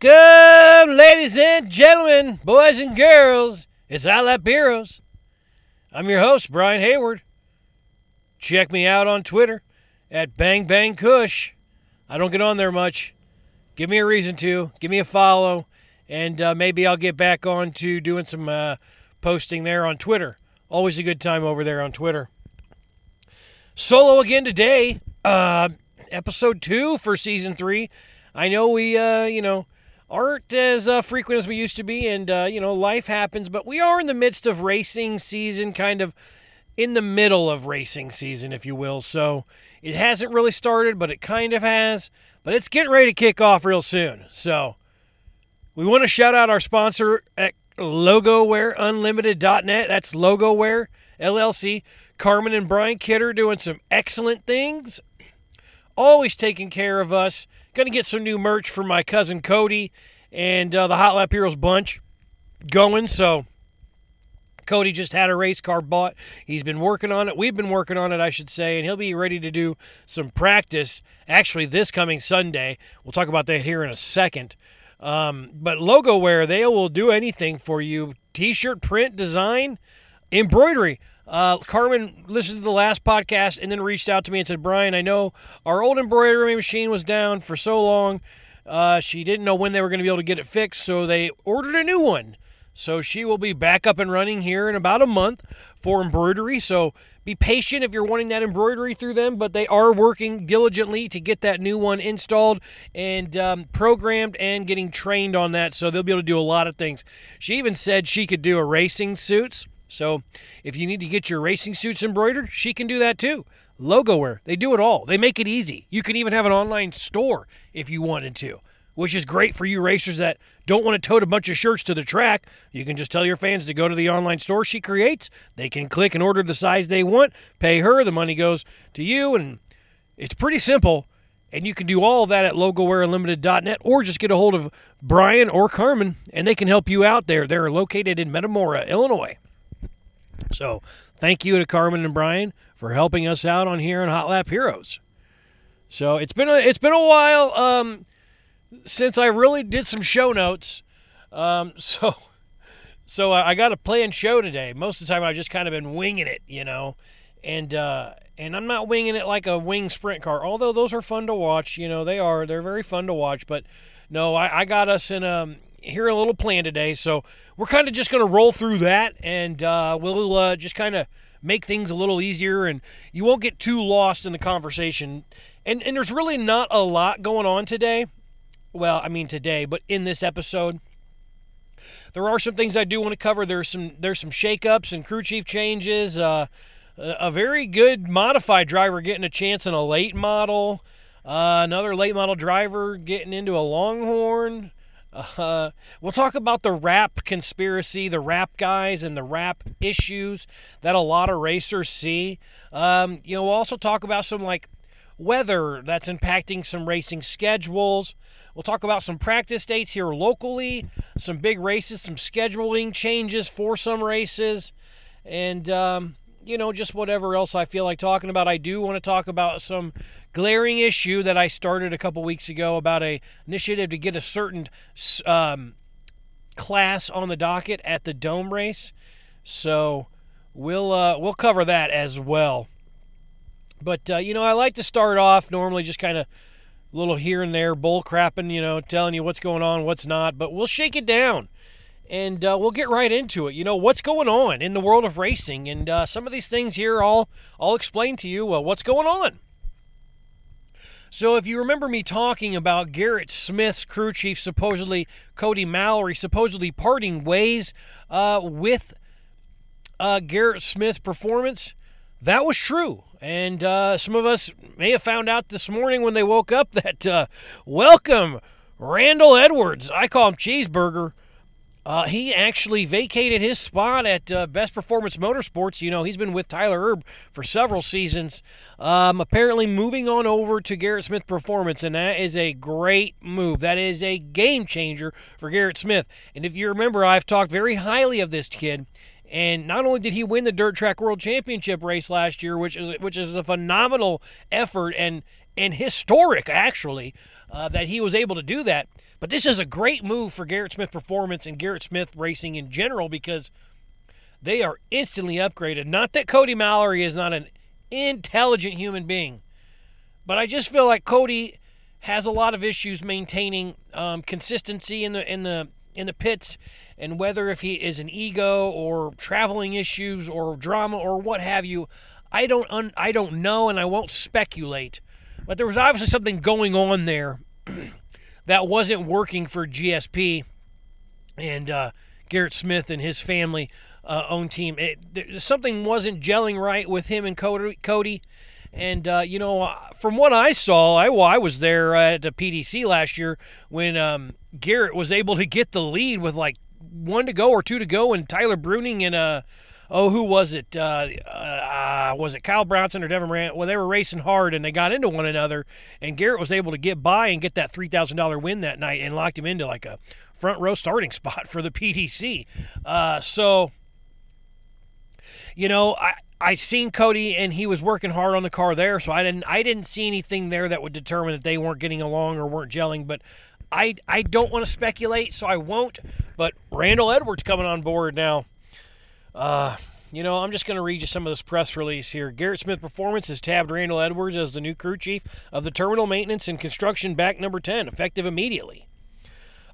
Welcome, ladies and gentlemen, boys and girls. It's Hot Lap Heroes. I'm your host, Brian Hayward. Check me out on Twitter at Bang Bang Kush. I don't get on there much. Give me a reason to. Give me a follow, and uh, maybe I'll get back on to doing some uh, posting there on Twitter. Always a good time over there on Twitter. Solo again today. Uh, episode two for season three. I know we, uh, you know, aren't as uh, frequent as we used to be, and uh, you know, life happens. But we are in the midst of racing season, kind of in the middle of racing season, if you will. So it hasn't really started, but it kind of has. But it's getting ready to kick off real soon. So we want to shout out our sponsor at LogoWareUnlimited.net. That's LogoWare LLC. Carmen and Brian Kidder doing some excellent things. Always taking care of us. Going to get some new merch for my cousin Cody and uh, the Hot Lap Heroes bunch going. So Cody just had a race car bought. He's been working on it. We've been working on it, I should say, and he'll be ready to do some practice actually this coming Sunday. We'll talk about that here in a second. Um, but logo wear, they will do anything for you t shirt print, design, embroidery. Uh, Carmen listened to the last podcast and then reached out to me and said, Brian, I know our old embroidery machine was down for so long. Uh, she didn't know when they were going to be able to get it fixed, so they ordered a new one. So she will be back up and running here in about a month for embroidery. So be patient if you're wanting that embroidery through them, but they are working diligently to get that new one installed and um, programmed and getting trained on that. So they'll be able to do a lot of things. She even said she could do racing suits. So if you need to get your racing suits embroidered, she can do that too. Logo wear, they do it all. They make it easy. You can even have an online store if you wanted to which is great for you racers that don't want to tote a bunch of shirts to the track. You can just tell your fans to go to the online store she creates. They can click and order the size they want, pay her, the money goes to you, and it's pretty simple. And you can do all of that at logowearunlimited.net or just get a hold of Brian or Carmen, and they can help you out there. They're located in Metamora, Illinois. So thank you to Carmen and Brian for helping us out on here on Hot Lap Heroes. So it's been a it's been a while. Um, since I really did some show notes, um, so so I got a planned show today. Most of the time, I've just kind of been winging it, you know, and uh, and I'm not winging it like a wing sprint car. Although those are fun to watch, you know, they are. They're very fun to watch. But no, I, I got us in a here a little plan today, so we're kind of just going to roll through that, and uh, we'll uh, just kind of make things a little easier, and you won't get too lost in the conversation. And and there's really not a lot going on today well, I mean today, but in this episode. There are some things I do want to cover. There's some there's some shakeups and crew chief changes. Uh, a very good modified driver getting a chance in a late model. Uh, another late model driver getting into a Longhorn. Uh, we'll talk about the wrap conspiracy, the wrap guys, and the wrap issues that a lot of racers see. Um, you know, we'll also talk about some like weather that's impacting some racing schedules. We'll talk about some practice dates here locally, some big races, some scheduling changes for some races, and, um, you know, just whatever else I feel like talking about. I do want to talk about some glaring issue that I started a couple weeks ago about a initiative to get a certain um, class on the docket at the dome race. So we'll uh, we'll cover that as well. But uh, you know, I like to start off normally just kind of little here and there bull crapping, you know, telling you what's going on, what's not, but we'll shake it down and uh, we'll get right into it. You know, what's going on in the world of racing, and uh, some of these things here, I'll I'll explain to you uh, what's going on. So, if you remember me talking about Garrett Smith's crew chief, supposedly Cody Mallory, supposedly parting ways uh, with uh, Garrett Smith's performance, that was true. And uh, some of us may have found out this morning when they woke up that welcome Randall Edwards. I call him Cheeseburger. Uh, he actually vacated his spot at uh, Best Performance Motorsports. You know, he's been with Tyler Erb for several seasons. Um, apparently, moving on over to Garrett Smith Performance, and that is a great move. That is a game changer for Garrett Smith. And if you remember, I've talked very highly of this kid. And not only did he win the Dirt Track World Championship race last year, which is which is a phenomenal effort and and historic actually uh, that he was able to do that. But this is a great move for Garrett Smith Performance and Garrett Smith Racing in general because they are instantly upgraded. Not that Cody Mallory is not an intelligent human being, but I just feel like Cody has a lot of issues maintaining um, consistency in the in the in the pits and whether if he is an ego or traveling issues or drama or what have you I don't un, I don't know and I won't speculate but there was obviously something going on there that wasn't working for GSP and uh, Garrett Smith and his family uh, own team. It, something wasn't gelling right with him and Cody, Cody. And uh, you know, from what I saw, I well, I was there at the PDC last year when um, Garrett was able to get the lead with like one to go or two to go, and Tyler Bruening and uh oh who was it uh, uh, was it Kyle Bronson or Devin Rand? Well, they were racing hard and they got into one another, and Garrett was able to get by and get that three thousand dollar win that night and locked him into like a front row starting spot for the PDC. Uh, so you know, I I seen Cody and he was working hard on the car there, so I didn't I didn't see anything there that would determine that they weren't getting along or weren't gelling. But I I don't want to speculate, so I won't. But Randall Edwards coming on board now. Uh, you know, I'm just going to read you some of this press release here. Garrett Smith Performance has tabbed Randall Edwards as the new crew chief of the Terminal Maintenance and Construction Back Number 10, effective immediately.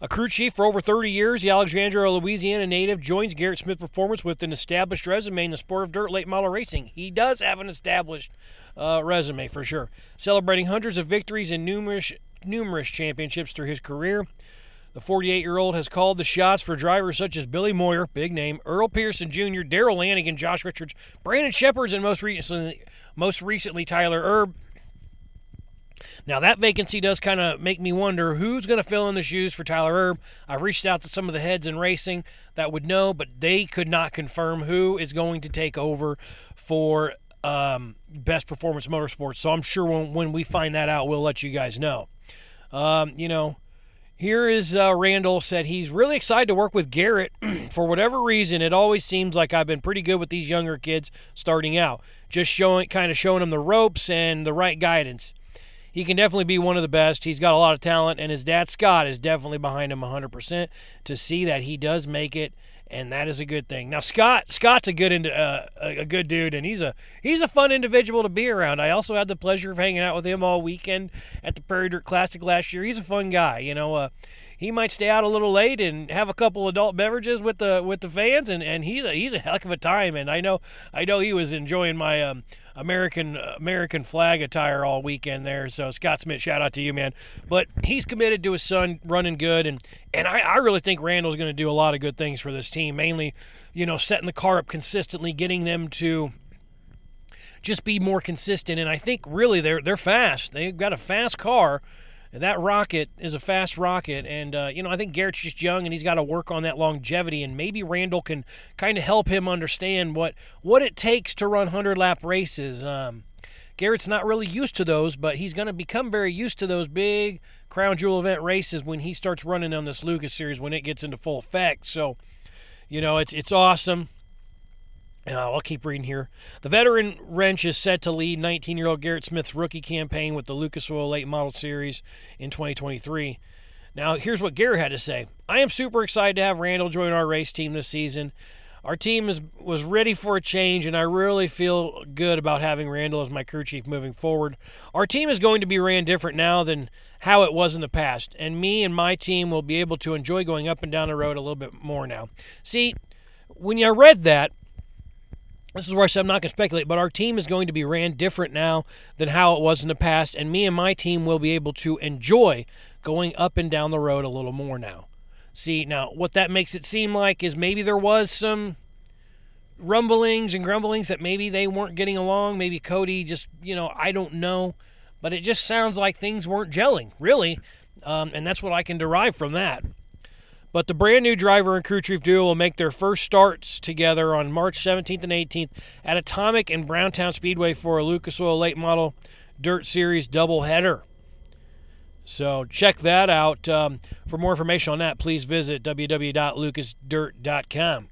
A crew chief for over 30 years, the Alexandria, Louisiana native joins Garrett Smith Performance with an established resume in the sport of dirt late model racing. He does have an established uh, resume for sure, celebrating hundreds of victories and numerous numerous championships through his career. The 48 year old has called the shots for drivers such as Billy Moyer, big name, Earl Pearson Jr., Darrell Lanigan, Josh Richards, Brandon Sheppards, and most recently, most recently Tyler Erb. Now, that vacancy does kind of make me wonder who's going to fill in the shoes for Tyler Erb. I've reached out to some of the heads in racing that would know, but they could not confirm who is going to take over for um, Best Performance Motorsports. So I'm sure when, when we find that out, we'll let you guys know. Um, you know, here is uh, Randall said he's really excited to work with Garrett. For whatever reason, it always seems like I've been pretty good with these younger kids starting out, just showing, kind of showing them the ropes and the right guidance he can definitely be one of the best. He's got a lot of talent, and his dad Scott is definitely behind him 100% to see that he does make it, and that is a good thing. Now Scott Scott's a good uh, a good dude, and he's a he's a fun individual to be around. I also had the pleasure of hanging out with him all weekend at the Prairie Dirt Classic last year. He's a fun guy, you know. Uh, he might stay out a little late and have a couple adult beverages with the with the fans, and, and he's a he's a heck of a time. And I know I know he was enjoying my um, American American flag attire all weekend there. So Scott Smith, shout out to you, man. But he's committed to his son running good, and and I, I really think Randall's going to do a lot of good things for this team. Mainly, you know, setting the car up consistently, getting them to just be more consistent. And I think really they're they're fast. They've got a fast car that rocket is a fast rocket, and uh, you know I think Garrett's just young and he's got to work on that longevity, and maybe Randall can kind of help him understand what what it takes to run hundred lap races. Um, Garrett's not really used to those, but he's going to become very used to those big crown jewel event races when he starts running on this Lucas series when it gets into full effect. So, you know, it's it's awesome. Uh, I'll keep reading here. The veteran wrench is set to lead 19 year old Garrett Smith's rookie campaign with the Lucas Oil Late Model Series in 2023. Now, here's what Garrett had to say I am super excited to have Randall join our race team this season. Our team is, was ready for a change, and I really feel good about having Randall as my crew chief moving forward. Our team is going to be ran different now than how it was in the past, and me and my team will be able to enjoy going up and down the road a little bit more now. See, when I read that, this is where I said I'm not going to speculate, but our team is going to be ran different now than how it was in the past, and me and my team will be able to enjoy going up and down the road a little more now. See, now what that makes it seem like is maybe there was some rumblings and grumblings that maybe they weren't getting along. Maybe Cody just, you know, I don't know, but it just sounds like things weren't gelling, really. Um, and that's what I can derive from that. But the brand new driver and crew chief duo will make their first starts together on March 17th and 18th at Atomic and Brownstown Speedway for a Lucas Oil Late Model Dirt Series doubleheader. So check that out. Um, for more information on that, please visit www.lucasdirt.com.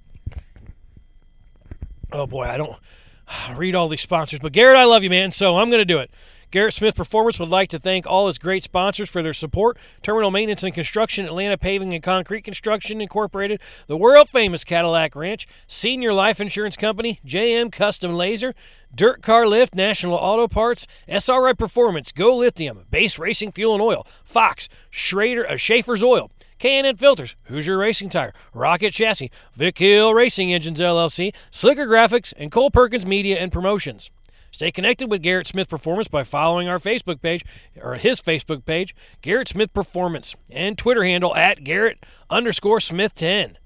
Oh boy, I don't read all these sponsors, but Garrett, I love you, man. So I'm going to do it. Garrett Smith Performance would like to thank all his great sponsors for their support Terminal Maintenance and Construction, Atlanta Paving and Concrete Construction Incorporated, the world famous Cadillac Ranch, Senior Life Insurance Company, JM Custom Laser, Dirt Car Lift, National Auto Parts, SRI Performance, Go Lithium, Base Racing Fuel and Oil, Fox, Schrader, uh, Schaeffer's Oil, K&N Filters, Hoosier Racing Tire, Rocket Chassis, Vic Hill Racing Engines LLC, Slicker Graphics, and Cole Perkins Media and Promotions. Stay connected with Garrett Smith Performance by following our Facebook page or his Facebook page, Garrett Smith Performance, and Twitter handle at Garrett underscore Smith 10.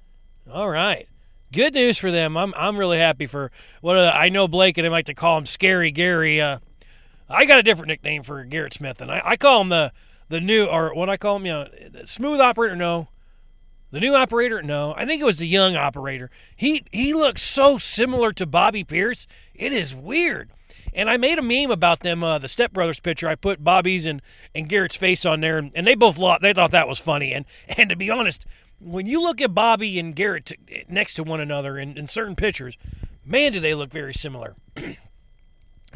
All right. Good news for them. I'm, I'm really happy for what uh, I know Blake and I like to call him Scary Gary. Uh, I got a different nickname for Garrett Smith, and I, I call him the the new or what I call him, you know, smooth operator. No, the new operator. No, I think it was the young operator. He he looks so similar to Bobby Pierce. It is weird. And I made a meme about them, uh, the Step Brothers picture. I put Bobby's and, and Garrett's face on there, and, and they both thought they thought that was funny. And and to be honest, when you look at Bobby and Garrett t- next to one another in, in certain pictures, man, do they look very similar.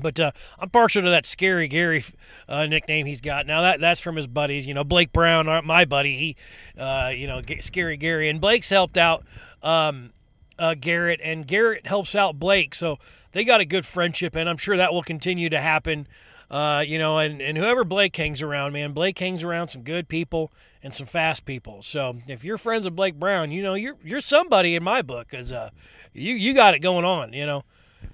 But uh, I'm partial to that Scary Gary uh, nickname he's got. Now that that's from his buddies. You know, Blake Brown, my buddy. He, uh, you know, Scary Gary, and Blake's helped out um, uh, Garrett, and Garrett helps out Blake. So they got a good friendship, and I'm sure that will continue to happen. Uh, you know, and, and whoever Blake hangs around, man, Blake hangs around some good people and some fast people. So if you're friends with Blake Brown, you know you're you're somebody in my book, cause uh, you you got it going on. You know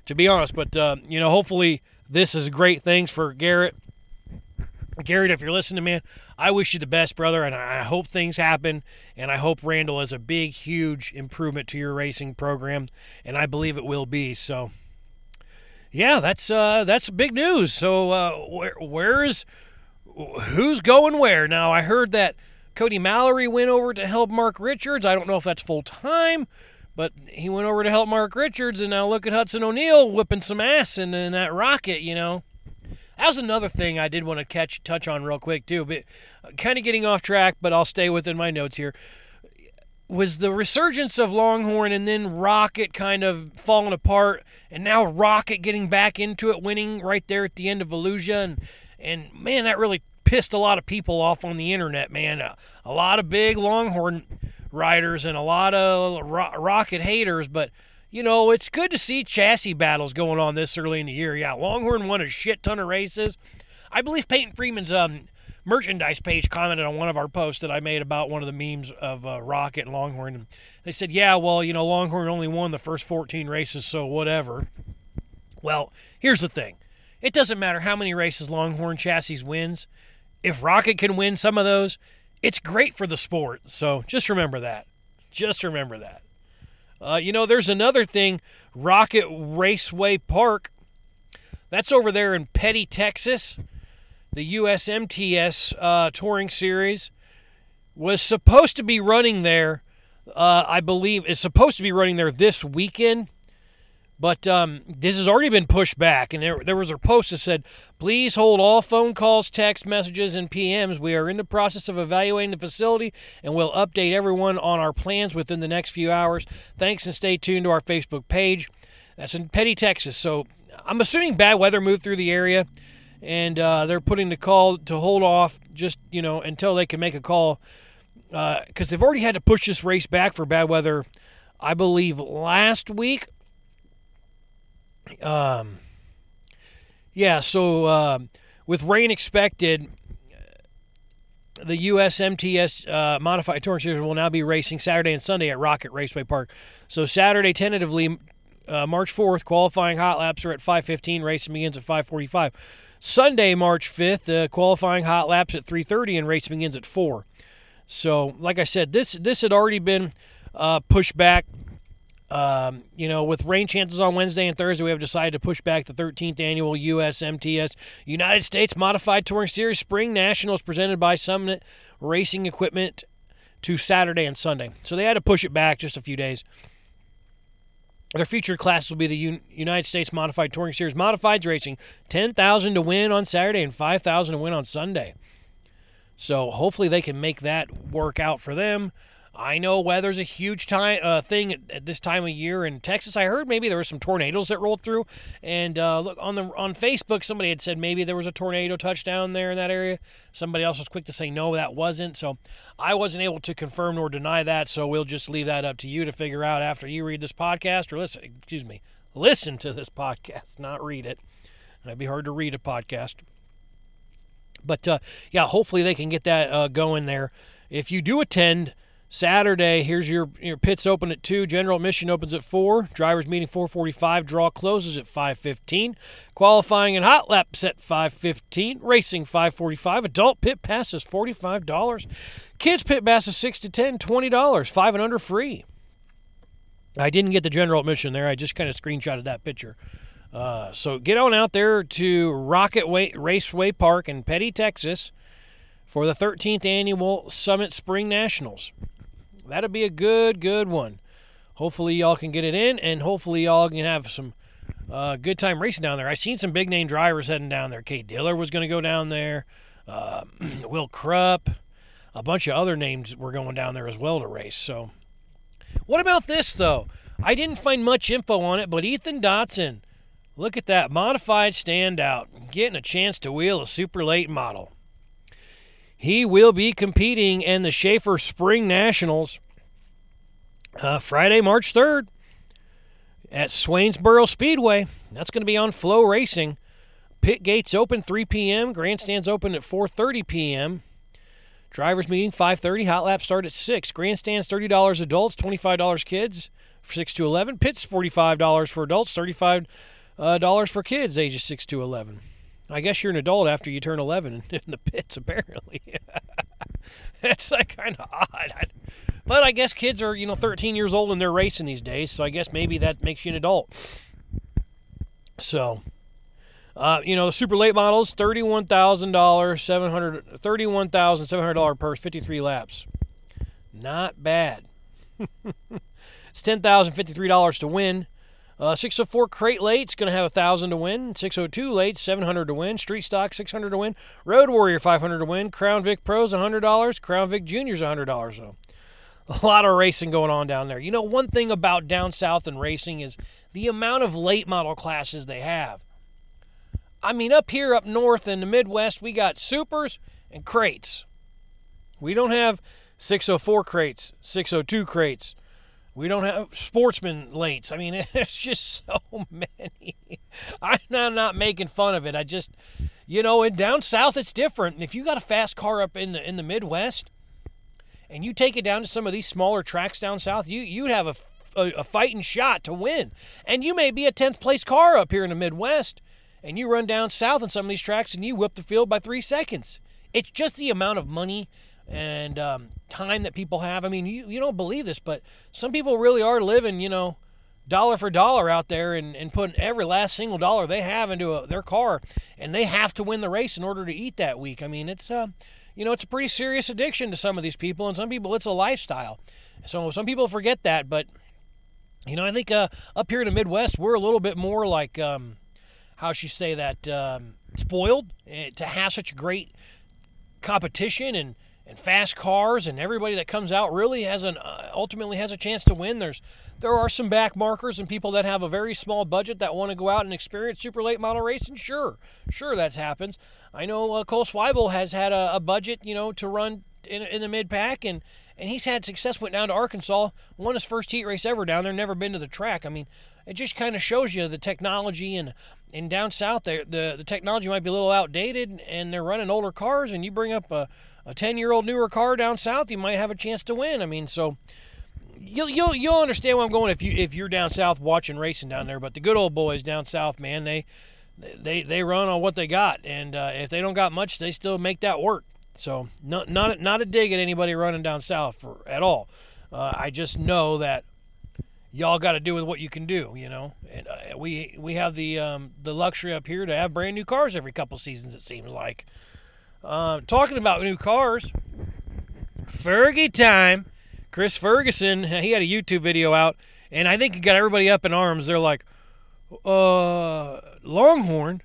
to be honest. But uh, you know, hopefully this is great things for Garrett. Garrett, if you're listening, man, I wish you the best, brother, and I hope things happen. And I hope Randall is a big, huge improvement to your racing program, and I believe it will be. So, yeah, that's uh, that's big news. So, uh, where where's who's going where now? I heard that Cody Mallory went over to help Mark Richards. I don't know if that's full time. But he went over to help Mark Richards, and now look at Hudson O'Neal whipping some ass in, in that rocket, you know. That was another thing I did want to catch touch on real quick too, but uh, kind of getting off track, but I'll stay within my notes here. Was the resurgence of Longhorn and then Rocket kind of falling apart, and now Rocket getting back into it, winning right there at the end of Volusia, and and man, that really pissed a lot of people off on the internet, man. A, a lot of big Longhorn riders and a lot of ro- rocket haters, but you know, it's good to see chassis battles going on this early in the year. Yeah, Longhorn won a shit ton of races. I believe Peyton Freeman's um, merchandise page commented on one of our posts that I made about one of the memes of uh, Rocket and Longhorn. And they said, yeah, well, you know, Longhorn only won the first 14 races, so whatever. Well, here's the thing it doesn't matter how many races Longhorn chassis wins. If Rocket can win some of those, it's great for the sport. So just remember that. Just remember that. Uh, you know, there's another thing Rocket Raceway Park. That's over there in Petty, Texas. The USMTS uh, Touring Series was supposed to be running there. Uh, I believe is supposed to be running there this weekend. But um, this has already been pushed back, and there, there was a post that said, Please hold all phone calls, text messages, and PMs. We are in the process of evaluating the facility, and we'll update everyone on our plans within the next few hours. Thanks, and stay tuned to our Facebook page. That's in Petty, Texas. So I'm assuming bad weather moved through the area, and uh, they're putting the call to hold off just, you know, until they can make a call, because uh, they've already had to push this race back for bad weather, I believe, last week um, yeah, so uh, with rain expected, the USMTS uh, Modified Touring Series will now be racing Saturday and Sunday at Rocket Raceway Park. So Saturday, tentatively, uh, March 4th, qualifying hot laps are at 5:15. Racing begins at 5:45. Sunday, March 5th, uh, qualifying hot laps at 3:30, and race begins at 4. So, like I said, this this had already been uh, pushed back um, you know, with rain chances on Wednesday and Thursday, we have decided to push back the 13th annual USMTS United States Modified Touring Series Spring Nationals presented by Summit Racing Equipment to Saturday and Sunday. So they had to push it back just a few days. Their featured classes will be the United States Modified Touring Series Modifieds Racing, 10,000 to win on Saturday and 5,000 to win on Sunday. So hopefully they can make that work out for them. I know weather's a huge time uh, thing at, this time of year in Texas. I heard maybe there were some tornadoes that rolled through, and uh, look on the on Facebook, somebody had said maybe there was a tornado touchdown there in that area. Somebody else was quick to say no, that wasn't. So I wasn't able to confirm nor deny that. So we'll just leave that up to you to figure out after you read this podcast or listen. Excuse me, listen to this podcast, not read it. It'd be hard to read a podcast. But uh, yeah, hopefully they can get that uh, going there. If you do attend Saturday, here's your your pits open at two. General admission opens at four. Drivers meeting 4:45. Draw closes at 5:15. Qualifying and hot laps at 5:15. Racing 5:45. Adult pit pass is $45. Kids pit pass is six to 10, $20. Five and under free. I didn't get the general admission there. I just kind of screenshotted that picture. Uh, so get on out there to Rocket Way, Raceway Park in Petty, Texas for the 13th annual Summit Spring Nationals. That'll be a good, good one. Hopefully, y'all can get it in, and hopefully, y'all can have some uh, good time racing down there. I seen some big name drivers heading down there. Cade Dillard was going to go down there. Uh, Will Krupp, a bunch of other names were going down there as well to race. So, what about this though? I didn't find much info on it, but Ethan Dotson Look at that modified standout, getting a chance to wheel a super late model. He will be competing in the Schaeffer Spring Nationals uh, Friday, March 3rd at Swainsboro Speedway. That's going to be on FloRacing. Pit gates open 3 p.m. Grandstands open at 4:30 p.m. Drivers meeting 5:30. Hot lap start at 6. Grandstands $30 adults, $25 kids, 6 to 11. Pits $45 for adults, 35 uh, dollars for kids ages 6 to 11. I guess you're an adult after you turn 11 in the pits, apparently. That's like kind of odd. But I guess kids are, you know, 13 years old and they're racing these days, so I guess maybe that makes you an adult. So, uh, you know, the super late models, $31,000, 700 $31,700 purse, 53 laps. Not bad. it's $10,053 to win. Uh, 604 Crate Late's going to have a 1000 to win. 602 Late, 700 to win. Street Stock, 600 to win. Road Warrior, 500 to win. Crown Vic Pros, $100. Crown Vic Juniors, $100. So a lot of racing going on down there. You know, one thing about down south and racing is the amount of late model classes they have. I mean, up here, up north in the Midwest, we got supers and crates. We don't have 604 crates, 602 crates, we don't have sportsman lates. I mean, it's just so many. I'm not making fun of it. I just, you know, in down south it's different. If you got a fast car up in the in the Midwest, and you take it down to some of these smaller tracks down south, you you'd have a, a, a fighting shot to win. And you may be a 10th place car up here in the Midwest, and you run down south on some of these tracks and you whip the field by three seconds. It's just the amount of money and um, time that people have. I mean, you, you don't believe this, but some people really are living, you know, dollar for dollar out there and, and putting every last single dollar they have into a, their car, and they have to win the race in order to eat that week. I mean, it's uh, you know, it's a pretty serious addiction to some of these people, and some people it's a lifestyle. So some people forget that, but you know, I think uh, up here in the Midwest, we're a little bit more like, um, how should you say that, um, spoiled eh, to have such great competition and and fast cars and everybody that comes out really has an uh, ultimately has a chance to win. There's there are some back markers and people that have a very small budget that want to go out and experience super late model racing. Sure, sure that happens. I know uh, Cole Swibel has had a, a, budget, you know, to run in, in the mid pack and and he's had success. Went down to Arkansas, won his first heat race ever down there. Never been to the track. I mean, it just kind of shows you the technology and and down south there the the technology might be a little outdated and they're running older cars and you bring up a a 10 year old newer car down south, you might have a chance to win. I mean, so you'll you'll you'll understand where I'm going if you if you're down south watching racing down there. But the good old boys down south, man, they they they run on what they got, and uh, if they don't got much, they still make that work. So not not not a dig at anybody running down south for at all. Uh, I just know that y'all got to do with what you can do, you know. And uh, we we have the um, the luxury up here to have brand new cars every couple seasons. It seems like. Uh, talking about new cars, Fergie time. Chris Ferguson, he had a YouTube video out, and I think he got everybody up in arms. They're like, uh, Longhorn.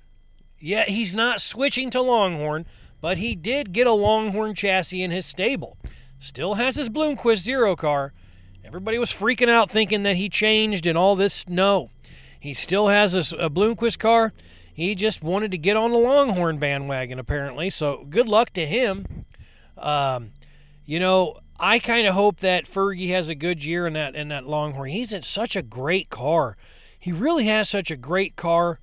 Yeah, he's not switching to Longhorn, but he did get a Longhorn chassis in his stable. still has his Bloomquist Zero car. Everybody was freaking out thinking that he changed and all this. No, he still has a, a Bloomquist car. He just wanted to get on the Longhorn bandwagon, apparently. So good luck to him. Um, you know, I kind of hope that Fergie has a good year in that in that Longhorn. He's in such a great car. He really has such a great car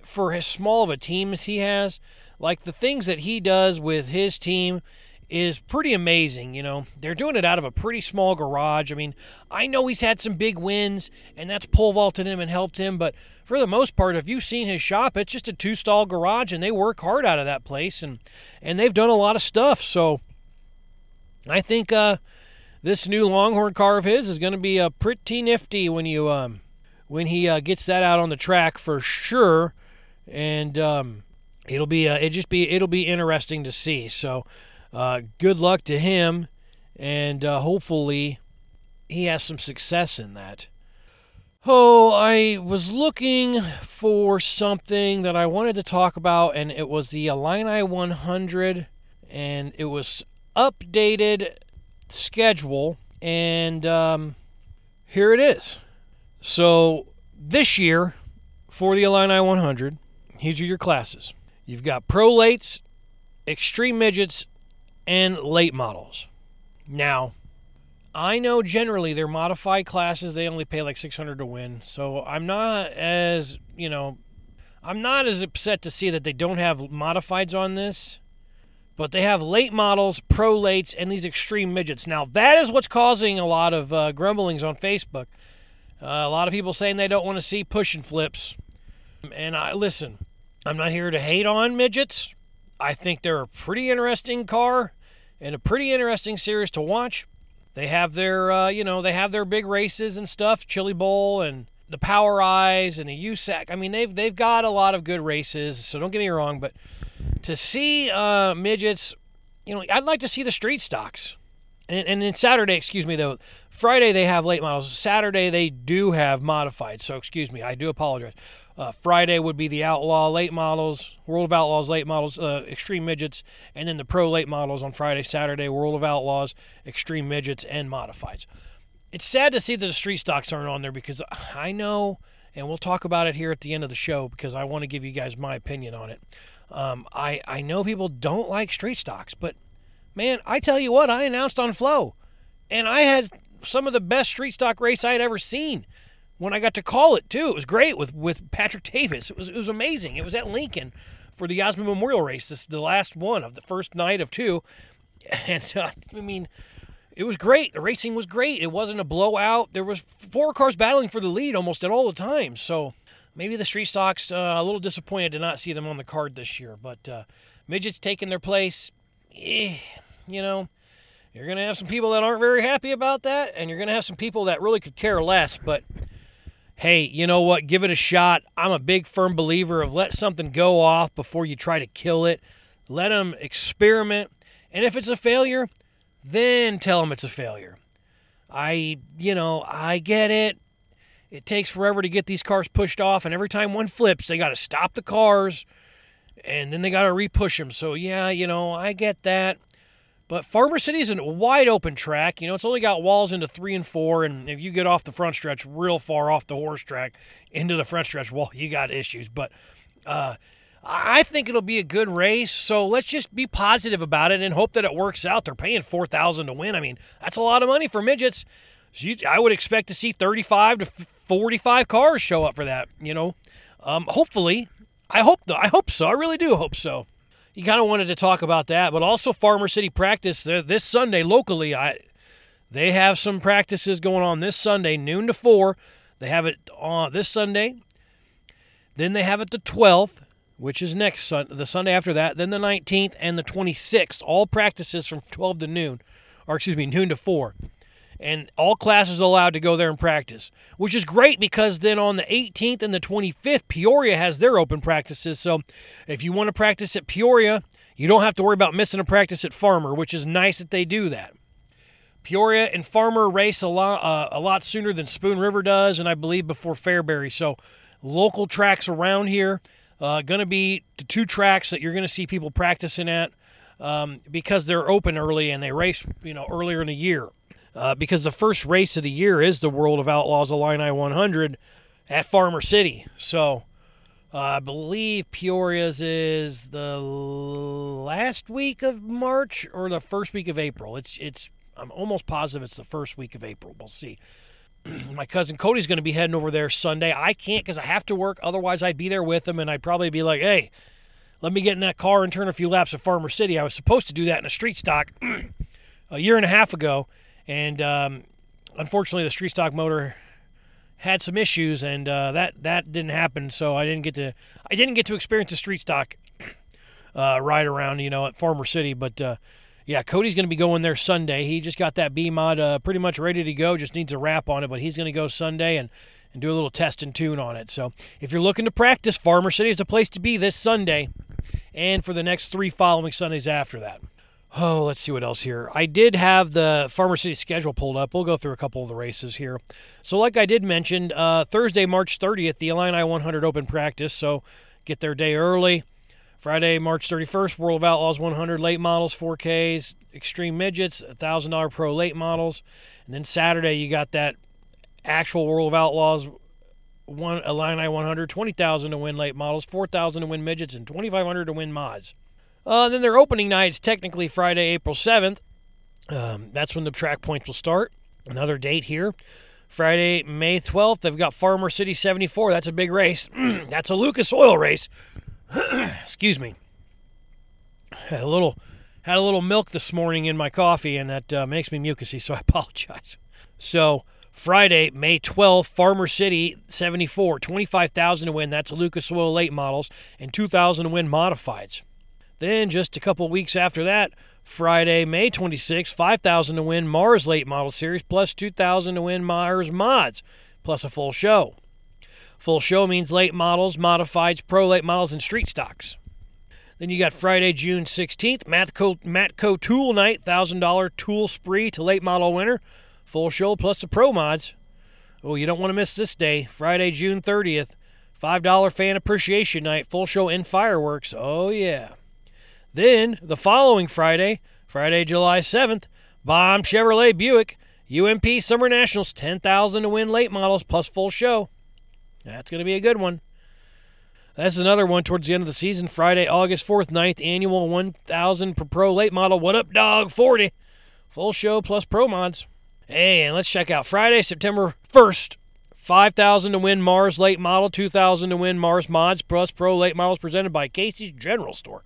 for as small of a team as he has. Like the things that he does with his team is pretty amazing. You know, they're doing it out of a pretty small garage. I mean, I know he's had some big wins, and that's pole vaulted him and helped him, but for the most part, if you've seen his shop, it's just a two stall garage, and they work hard out of that place, and and they've done a lot of stuff. So I think uh, this new Longhorn car of his is going to be uh, pretty nifty when you um, when he uh, gets that out on the track for sure, and um, it'll be uh, it just be it'll be interesting to see. So uh, good luck to him, and uh, hopefully he has some success in that. Oh, I was looking for something that I wanted to talk about, and it was the Illini 100, and it was updated schedule, and um, here it is. So this year, for the Illini 100, here's your classes. You've got prolates, extreme midgets, and late models. Now, I know generally they're modified classes. They only pay like 600 to win. So I'm not as, you know, I'm not as upset to see that they don't have modifieds on this but they have late models, pro lates, and these extreme midgets. Now, that is what's causing a lot of uh, grumblings on Facebook. Uh, a lot of people saying they don't want to see push and flips. And I listen, I'm not here to hate on midgets. I think they're a pretty interesting car and a pretty interesting series to watch. They have their, uh, you know, they have their big races and stuff, Chili Bowl and the Power Eyes and the USAC. I mean, they've they've got a lot of good races. So don't get me wrong, but to see uh, midgets, you know, I'd like to see the street stocks. And, and then Saturday, excuse me, though, Friday they have late models. Saturday they do have modified. So, excuse me, I do apologize. Uh, Friday would be the Outlaw late models, World of Outlaws late models, uh, Extreme Midgets, and then the Pro late models on Friday, Saturday, World of Outlaws, Extreme Midgets, and Modifieds. It's sad to see that the street stocks aren't on there because I know, and we'll talk about it here at the end of the show because I want to give you guys my opinion on it. Um, I I know people don't like street stocks, but man, I tell you what, I announced on Flo, and I had some of the best street stock race I had ever seen. When I got to call it too, it was great with with Patrick Davis. It was it was amazing. It was at Lincoln for the Osmond Memorial Race. This the last one of the first night of two, and uh, I mean. It was great. The racing was great. It wasn't a blowout. There was four cars battling for the lead almost at all the time. So maybe the street stocks uh, a little disappointed to not see them on the card this year, but uh, midgets taking their place. Eh, you know, you're going to have some people that aren't very happy about that, and you're going to have some people that really could care less. But hey, you know what? Give it a shot. I'm a big firm believer of let something go off before you try to kill it. Let them experiment, and if it's a failure, then tell them it's a failure. I, you know, I get it. It takes forever to get these cars pushed off, and every time one flips, they got to stop the cars and then they got to repush them. So, yeah, you know, I get that. But Farmer City is a wide open track. You know, it's only got walls into three and four, and if you get off the front stretch real far off the horse track into the front stretch, well, you got issues. But uh, I think it'll be a good race. So let's just be positive about it and hope that it works out. They're paying four thousand to win. I mean, that's a lot of money for midgets. So you, I would expect to see thirty-five to 45 cars show up for that, you know. Um, hopefully, I hope I hope so. I really do hope so. You kind of wanted to talk about that, but also Farmer City practice this Sunday locally. I they have some practices going on this Sunday, noon to four. They have it on this Sunday. Then they have it the 12th, which is next Sun, the Sunday after that. Then the 19th and the 26th. All practices from 12 to noon, or excuse me, noon to four and all classes allowed to go there and practice, which is great because then on the 18th and the 25th, Peoria has their open practices. So if you want to practice at Peoria, you don't have to worry about missing a practice at Farmer, which is nice that they do that. Peoria and Farmer race a lot, uh, a lot sooner than Spoon River does, and I believe before Fairbury. So local tracks around here, uh, going to be the two tracks that you're going to see people practicing at. um, because they're open early and they race, you know, earlier in the year. Uh, because the first race of the year is the World of Outlaws Illini 100 at Farmer City. So uh, I believe Peoria's is the last week of March or the first week of April. It's it's I'm almost positive it's the first week of April. We'll see. My cousin Cody's going to be heading over there Sunday. I can't because I have to work. Otherwise, I'd be there with him, and I'd probably be like, "Hey, let me get in that car and turn a few laps at Farmer City." I was supposed to do that in a street stock a year and a half ago, and um, unfortunately, the street stock motor had some issues, and uh, that that didn't happen. So I didn't get to I didn't get to experience the street stock uh, ride around, you know, at Farmer City, but. Uh, yeah, Cody's going to be going there Sunday. He just got that B mod uh, pretty much ready to go. Just needs a wrap on it, but he's going to go Sunday and, and do a little test and tune on it. So if you're looking to practice, Farmer City is the place to be this Sunday and for the next three following Sundays after that. Oh, let's see what else here. I did have the Farmer City schedule pulled up. We'll go through a couple of the races here. So, like I did mention, uh, Thursday, March 30th, the Illini 100 Open practice. So, get their day early. Friday, March 31st, World of Outlaws 100 late models, 4Ks, Extreme Midgets, $1,000 Pro late models. And then Saturday, you got that actual World of Outlaws one Illini 100, 20,000 to win late models, 4,000 to win midgets, and 2,500 to win mods. Uh, then their opening night is technically Friday, April 7th. Um, that's when the track points will start. Another date here. Friday, May 12th, they've got Farmer City 74. That's a big race. that's a Lucas Oil race. excuse me. Had a little had a little milk this morning in my coffee, and that uh, makes me mucusy, so I apologize. So Friday, May 12th, Farmer City 74, 25,000 to win. That's Lucas Oil late models, and 2,000 to win modifieds. Then just a couple weeks after that, Friday, May 26th, 5,000 to win Mars late model series, plus 2,000 to win Mars mods, plus a full show. Full show means late models, modifieds, pro late models, and street stocks. Then you got Friday, June 16th, Matco, Matco Tool Night, $1,000 tool spree to late model winner. Full show plus the pro mods. Oh, you don't want to miss this day. Friday, June 30th, $5 fan appreciation night, full show and fireworks. Oh, yeah. Then, the following Friday, Friday, July 7th, Bomb Chevrolet Buick, UMP Summer Nationals, 10000 to win late models plus full show. That's going to be a good one. That's another one towards the end of the season. Friday, August 4th, 9th annual 1000 per pro late model. What up, dog? 40. Full show plus pro mods. Hey, and let's check out Friday, September 1st. 5000 to win Mars late model, 2000 to win Mars mods plus pro late models presented by Casey's General Store.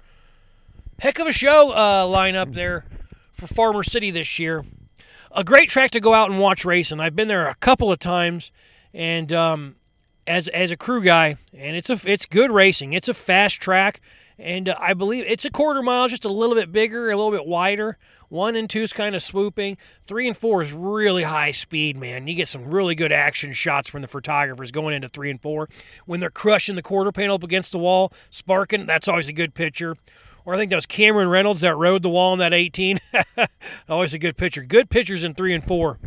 Heck of a show uh, lineup there for Farmer City this year. A great track to go out and watch racing. I've been there a couple of times, and um, as as a crew guy, and it's a it's good racing. It's a fast track, and uh, I believe it's a quarter mile, just a little bit bigger, a little bit wider. One and two is kind of swooping. Three and four is really high speed, man. You get some really good action shots from the photographers going into three and four when they're crushing the quarter panel up against the wall, sparking. That's always a good picture. Or I think that was Cameron Reynolds that rode the wall in that 18. always a good picture. Good pitchers in three and four.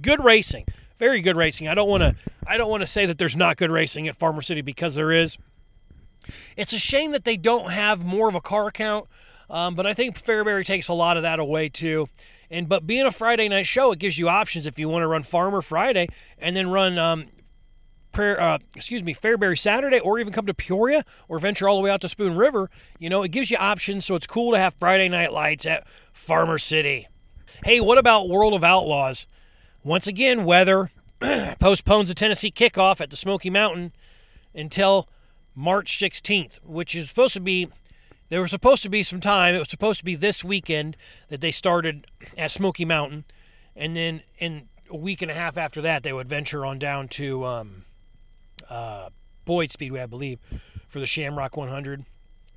Good racing very good racing. I don't want to I don't want to say that there's not good racing at Farmer City because there is. It's a shame that they don't have more of a car count, um, but I think Fairbury takes a lot of that away too. And but being a Friday night show, it gives you options if you want to run Farmer Friday and then run um, prayer, uh, excuse me, Fairbury Saturday, or even come to Peoria or venture all the way out to Spoon River. You know, it gives you options, so it's cool to have Friday night lights at Farmer City. Hey, what about World of Outlaws? Once again, weather postpones the Tennessee kickoff at the Smoky Mountain until March 16th, which is supposed to be. There was supposed to be some time. It was supposed to be this weekend that they started at Smoky Mountain, and then in a week and a half after that, they would venture on down to um, uh, Boyd Speedway, I believe, for the Shamrock 100.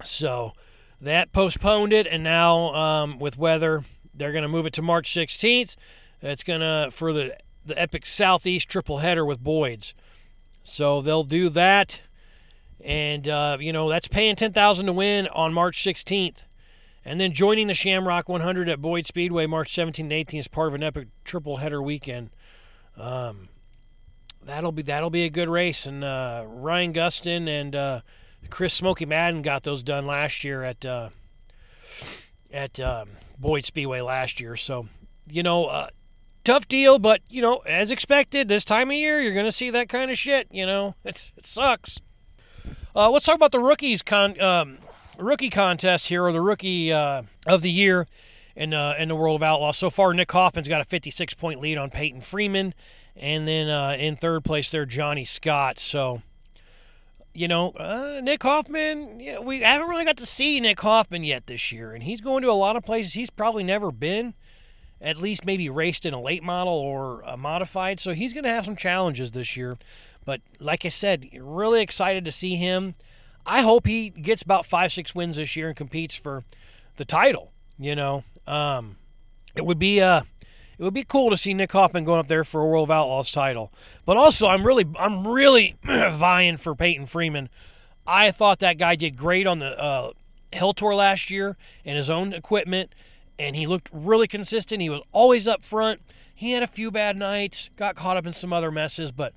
So that postponed it, and now um, with weather, they're going to move it to March 16th. It's gonna for the the epic Southeast triple header with Boyd's. So they'll do that, and uh, you know that's paying ten thousand to win on March 16th, and then joining the Shamrock 100 at Boyd Speedway March 17 and 18 as part of an epic triple header weekend. Um, that'll be that'll be a good race, and uh, Ryan Gustin and uh, Chris Smoky Madden got those done last year at uh, at um, Boyd Speedway last year. So, you know, uh, tough deal, but you know, as expected, this time of year you're going to see that kind of shit. You know, it's it sucks. Uh, let's talk about the rookies con um, rookie contest here, or the rookie uh, of the year in in the world of outlaws. So far, Nick Hoffman's got a 56 point lead on Peyton Freeman, and then uh, in third place there, Johnny Scott. So. You know, uh, Nick Hoffman, yeah, we haven't really got to see Nick Hoffman yet this year, and he's going to a lot of places he's probably never been at least maybe raced in a late model or a modified. So he's going to have some challenges this year. But like I said, really excited to see him. I hope he gets about five, six wins this year and competes for the title. You know, um, it would be uh, it would be cool to see Nick Hoffman going up there for a World of Outlaws title. But also, I'm really I'm really vying for Peyton Freeman. I thought that guy did great on the uh, Hell Tour last year in his own equipment, and he looked really consistent. He was always up front. He had a few bad nights, got caught up in some other messes, but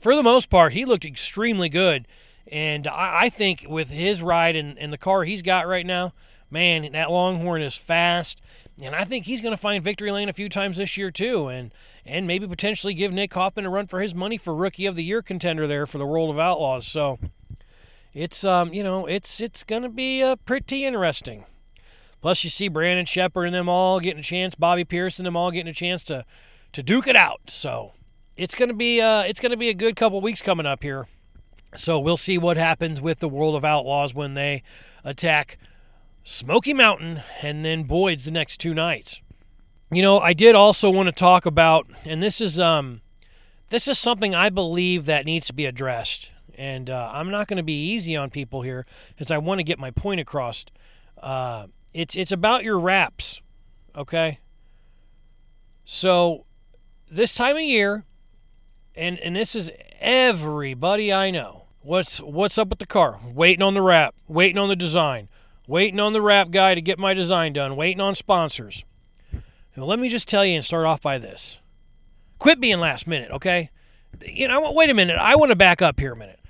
for the most part, he looked extremely good. And I, I think with his ride and, and the car he's got right now, man, that Longhorn is fast, and I think he's going to find victory lane a few times this year too, and and maybe potentially give Nick Hoffman a run for his money for Rookie of the Year contender there for the World of Outlaws. So it's um you know it's it's going to be uh, pretty interesting. Plus, you see Brandon Sheppard and them all getting a chance, Bobby Pearson and them all getting a chance to to duke it out. So it's going to be uh, it's going to be a good couple weeks coming up here. So we'll see what happens with the World of Outlaws when they attack Smoky Mountain and then Boyd's the next two nights. You know, I did also want to talk about, and this is um, this is something I believe that needs to be addressed, and uh, I'm not going to be easy on people here because I want to get my point across. Uh, it's it's about your wraps, okay? So this time of year, and and this is everybody I know. What's what's up with the car? Waiting on the wrap, waiting on the design, waiting on the wrap guy to get my design done, waiting on sponsors. Now, let me just tell you and start off by this. Quit being last minute, okay? You know, wait a minute. I want to back up here a minute.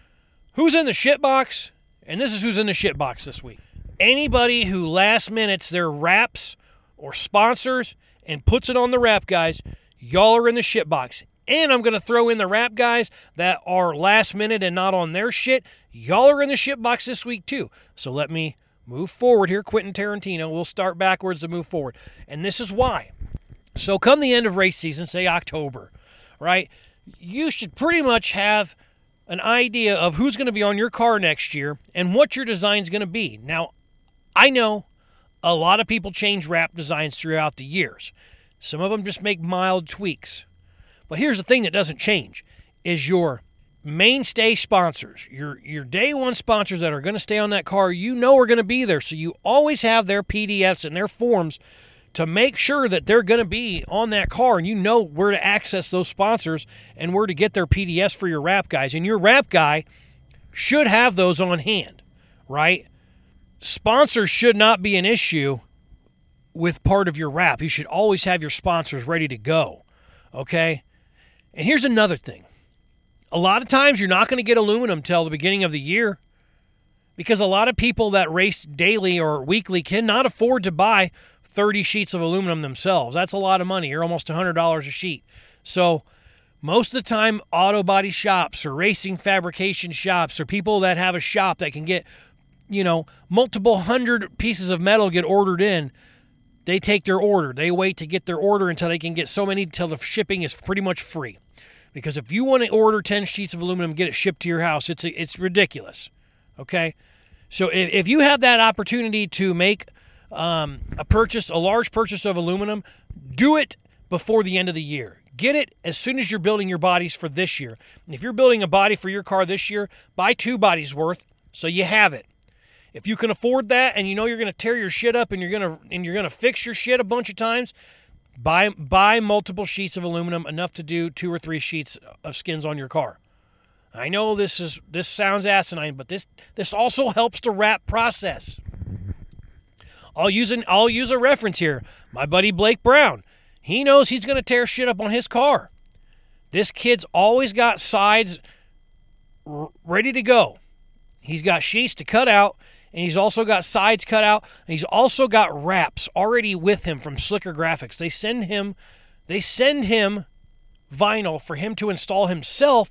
Who's in the shit box? And this is who's in the shit box this week. Anybody who last minutes their wraps or sponsors and puts it on the wrap guys, y'all are in the shit box. And I'm going to throw in the wrap guys that are last minute and not on their shit. Y'all are in the shit box this week too. So let me move forward here. Quentin Tarantino. We'll start backwards and move forward. And this is why. So come the end of race season, say October, right? You should pretty much have an idea of who's going to be on your car next year and what your design is going to be. Now, I know a lot of people change wrap designs throughout the years. Some of them just make mild tweaks. But here's the thing that doesn't change is your mainstay sponsors, your your day one sponsors that are going to stay on that car, you know are going to be there. So you always have their PDFs and their forms to make sure that they're going to be on that car and you know where to access those sponsors and where to get their PDFs for your wrap guys. And your wrap guy should have those on hand, right? Sponsors should not be an issue with part of your wrap. You should always have your sponsors ready to go. Okay? And here's another thing. A lot of times you're not going to get aluminum till the beginning of the year because a lot of people that race daily or weekly cannot afford to buy 30 sheets of aluminum themselves. That's a lot of money. You're almost $100 a sheet. So, most of the time, auto body shops or racing fabrication shops or people that have a shop that can get, you know, multiple hundred pieces of metal get ordered in, they take their order. They wait to get their order until they can get so many until the shipping is pretty much free. Because if you want to order 10 sheets of aluminum, get it shipped to your house, it's, it's ridiculous. Okay? So if, if you have that opportunity to make um, a purchase, a large purchase of aluminum, do it before the end of the year. Get it as soon as you're building your bodies for this year. if you're building a body for your car this year, buy two bodies worth so you have it. If you can afford that and you know you're going to tear your shit up and you're going to and you're going to fix your shit a bunch of times, buy buy multiple sheets of aluminum enough to do two or three sheets of skins on your car. I know this is this sounds asinine, but this this also helps the wrap process. I'll use an I'll use a reference here. My buddy Blake Brown. He knows he's to tear shit up on his car. This kid's always got sides ready to go. He's got sheets to cut out and he's also got sides cut out, and he's also got wraps already with him from Slicker Graphics. They send him they send him vinyl for him to install himself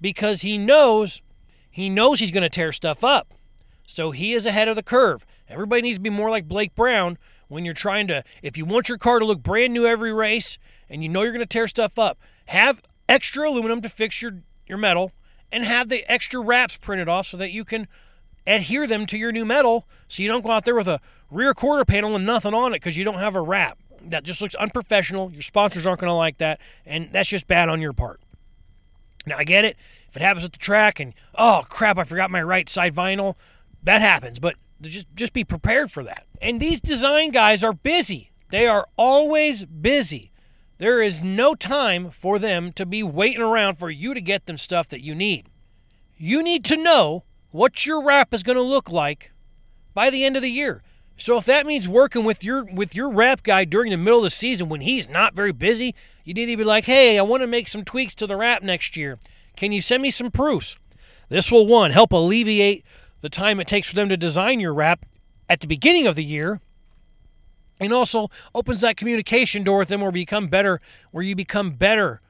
because he knows he knows he's going to tear stuff up. So he is ahead of the curve. Everybody needs to be more like Blake Brown when you're trying to if you want your car to look brand new every race and you know you're going to tear stuff up, have extra aluminum to fix your your metal and have the extra wraps printed off so that you can adhere them to your new metal so you don't go out there with a rear quarter panel and nothing on it because you don't have a wrap. That just looks unprofessional. Your sponsors aren't going to like that, and that's just bad on your part. Now, I get it. If it happens at the track and, oh, crap, I forgot my right side vinyl, that happens, but just, just be prepared for that. And these design guys are busy. They are always busy. There is no time for them to be waiting around for you to get them stuff that you need. You need to know what your wrap is going to look like by the end of the year. So if that means working with your with your wrap guy during the middle of the season when he's not very busy, you need to be like, "Hey, I want to make some tweaks to the wrap next year. Can you send me some proofs?" This will one help alleviate the time it takes for them to design your wrap at the beginning of the year and also opens that communication door with them where become better where you become better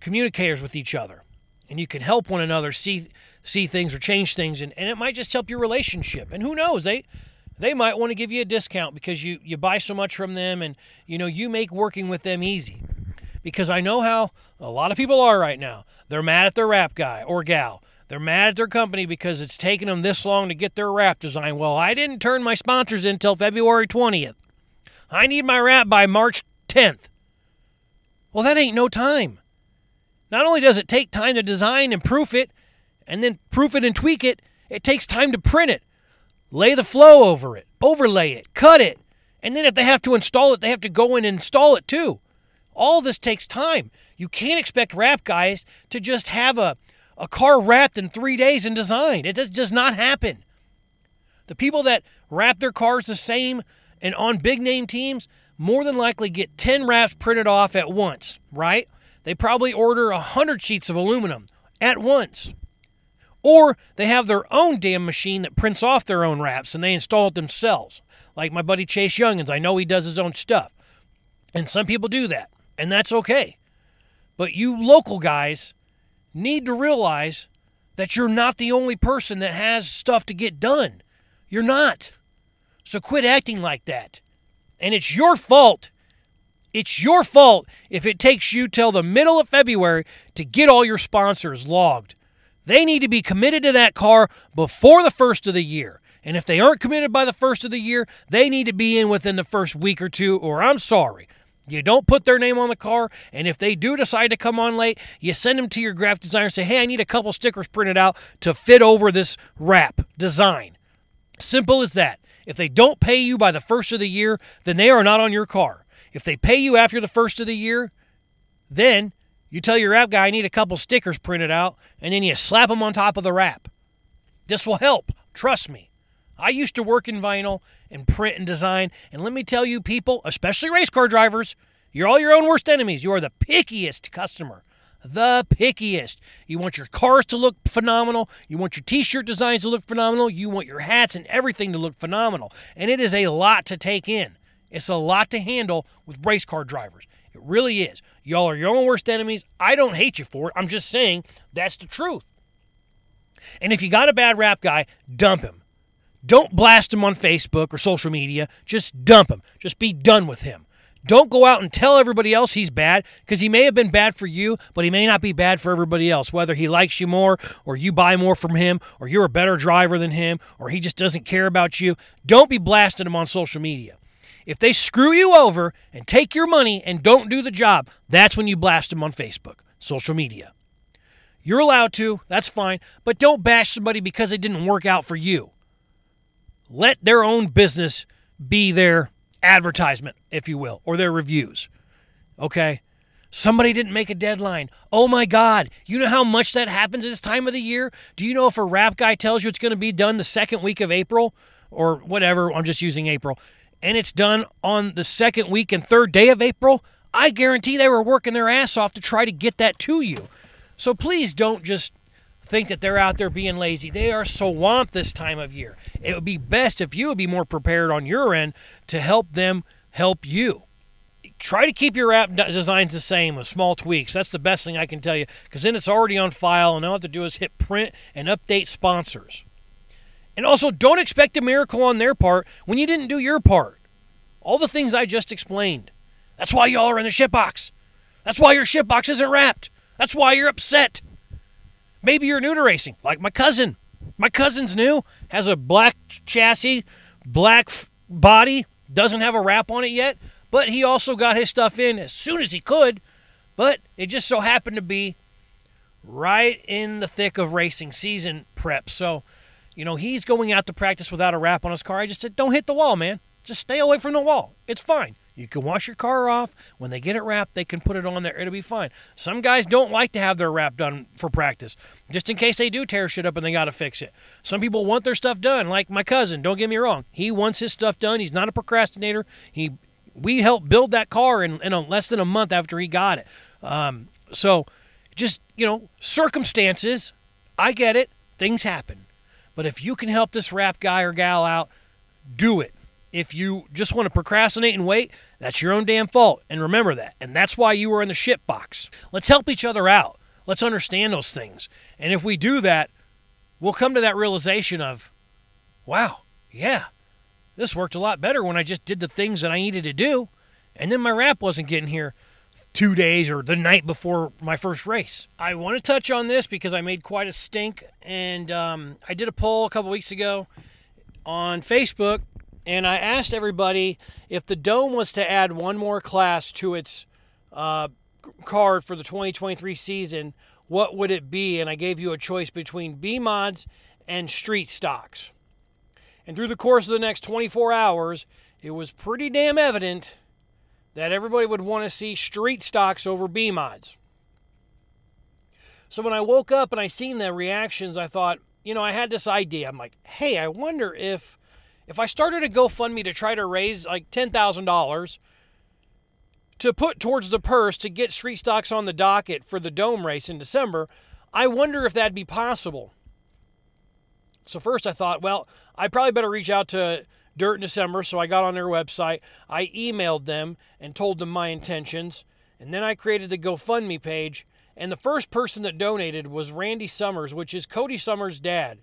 communicators with each other and you can help one another see see things or change things and, and it might just help your relationship. And who knows? They they might want to give you a discount because you you buy so much from them and you know you make working with them easy. Because i know how a lot of people are right now. They're mad at their wrap guy or gal. They're mad at their company because it's taken them this long to get their wrap design. Well i didn't turn my sponsors in until february 20th i need my wrap by march 10th well that ain't no time. Not only does it take time to design and proof it, and then proof it and tweak it, it takes time to print it, lay the flow over it, overlay it, cut it, and then if they have to install it, they have to go in and install it too. All this takes time. You can't expect wrap guys to just have a, a car wrapped in three days and designed. It does, does not happen. The people that wrap their cars the same and on big name teams more than likely get 10 wraps printed off at once, right? They probably order 100 sheets of aluminum at once. Or they have their own damn machine that prints off their own wraps and they install it themselves. Like my buddy Chase Youngins, I know he does his own stuff. And some people do that, and that's okay. But you local guys need to realize that you're not the only person that has stuff to get done. You're not. So quit acting like that. And it's your fault it's your fault if it takes you till the middle of February to get all your sponsors logged. They need to be committed to that car before the first of the year. And if they aren't committed by the first of the year, they need to be in within the first week or two, or I'm sorry. You don't put their name on the car, and if they do decide to come on late, you send them to your graphic designer and say, hey, I need a couple stickers printed out to fit over this wrap design. Simple as that. If they don't pay you by the first of the year, then they are not on your car. If they pay you after the first of the year, then you tell your wrap guy, I need a couple stickers printed out, and then you slap them on top of the wrap. This will help. Trust me. I used to work in vinyl and print and design, and let me tell you, people, especially race car drivers, you're all your own worst enemies. You are the pickiest customer. The pickiest. You want your cars to look phenomenal. You want your t shirt designs to look phenomenal. You want your hats and everything to look phenomenal. And it is a lot to take in. It's a lot to handle with race car drivers. It really is. Y'all are your own worst enemies. I don't hate you for it. I'm just saying that's the truth. And if you got a bad wrap guy, dump him. Don't blast him on Facebook or social media. Just dump him. Just be done with him. Don't go out and tell everybody else he's bad because he may have been bad for you, but he may not be bad for everybody else. Whether he likes you more or you buy more from him or you're a better driver than him or he just doesn't care about you, don't be blasting him on social media. If they screw you over and take your money and don't do the job, that's when you blast them on Facebook, social media. You're allowed to, that's fine, but don't bash somebody because it didn't work out for you. Let their own business be their advertisement, if you will, or their reviews. Okay? Somebody didn't make a deadline. Oh my God. You know how much that happens at this time of the year? Do you know if a wrap guy tells you it's going to be done the second week of April or whatever? I'm just using April and it's done on the second week and third day of April, I guarantee they were working their ass off to try to get that to you. So please don't just think that they're out there being lazy. They are swamped this time of year. It would be best if you would be more prepared on your end to help them help you. Try to keep your app designs the same with small tweaks. That's the best thing I can tell you because then it's already on file, and all I have to do is hit print and update sponsors. And also, don't expect a miracle on their part when you didn't do your part. All the things I just explained. That's why y'all are in the shitbox. That's why your shitbox isn't wrapped. That's why you're upset. Maybe you're new to racing, like my cousin. My cousin's new, has a black chassis, black body, doesn't have a wrap on it yet, but he also got his stuff in as soon as he could. But it just so happened to be right in the thick of racing season prep. So, you know, he's going out to practice without a wrap on his car. I just said, don't hit the wall, man. Just stay away from the wall. It's fine. You can wash your car off. When they get it wrapped, they can put it on there. It'll be fine. Some guys don't like to have their wrap done for practice, just in case they do tear shit up and they got to fix it. Some people want their stuff done, like my cousin. Don't get me wrong. He wants his stuff done. He's not a procrastinator. He, we helped build that car in, in a, less than a month after he got it. Um, so, just you know, circumstances. I get it. Things happen. But if you can help this wrap guy or gal out, do it. If you just want to procrastinate and wait, that's your own damn fault. And remember that. And that's why you were in the shit box. Let's help each other out. Let's understand those things. And if we do that, we'll come to that realization of, wow, yeah, this worked a lot better when I just did the things that I needed to do. And then my wrap wasn't getting here two days or the night before my first race. I want to touch on this because I made quite a stink. And um, I did a poll a couple weeks ago on Facebook and I asked everybody if the Dome was to add one more class to its uh, card for the 2023 season, what would it be? And I gave you a choice between B mods and street stocks. And through the course of the next 24 hours, it was pretty damn evident that everybody would want to see street stocks over B mods. So when I woke up and I seen the reactions, I thought, you know, I had this idea. I'm like, hey, I wonder if if I started a GoFundMe to try to raise like $10,000 to put towards the purse to get street stocks on the docket for the dome race in December, I wonder if that'd be possible. So first I thought, well, I probably better reach out to Dirt in December, so I got on their website. I emailed them and told them my intentions, and then I created the GoFundMe page. And the first person that donated was Randy Summers, which is Cody Summers' dad.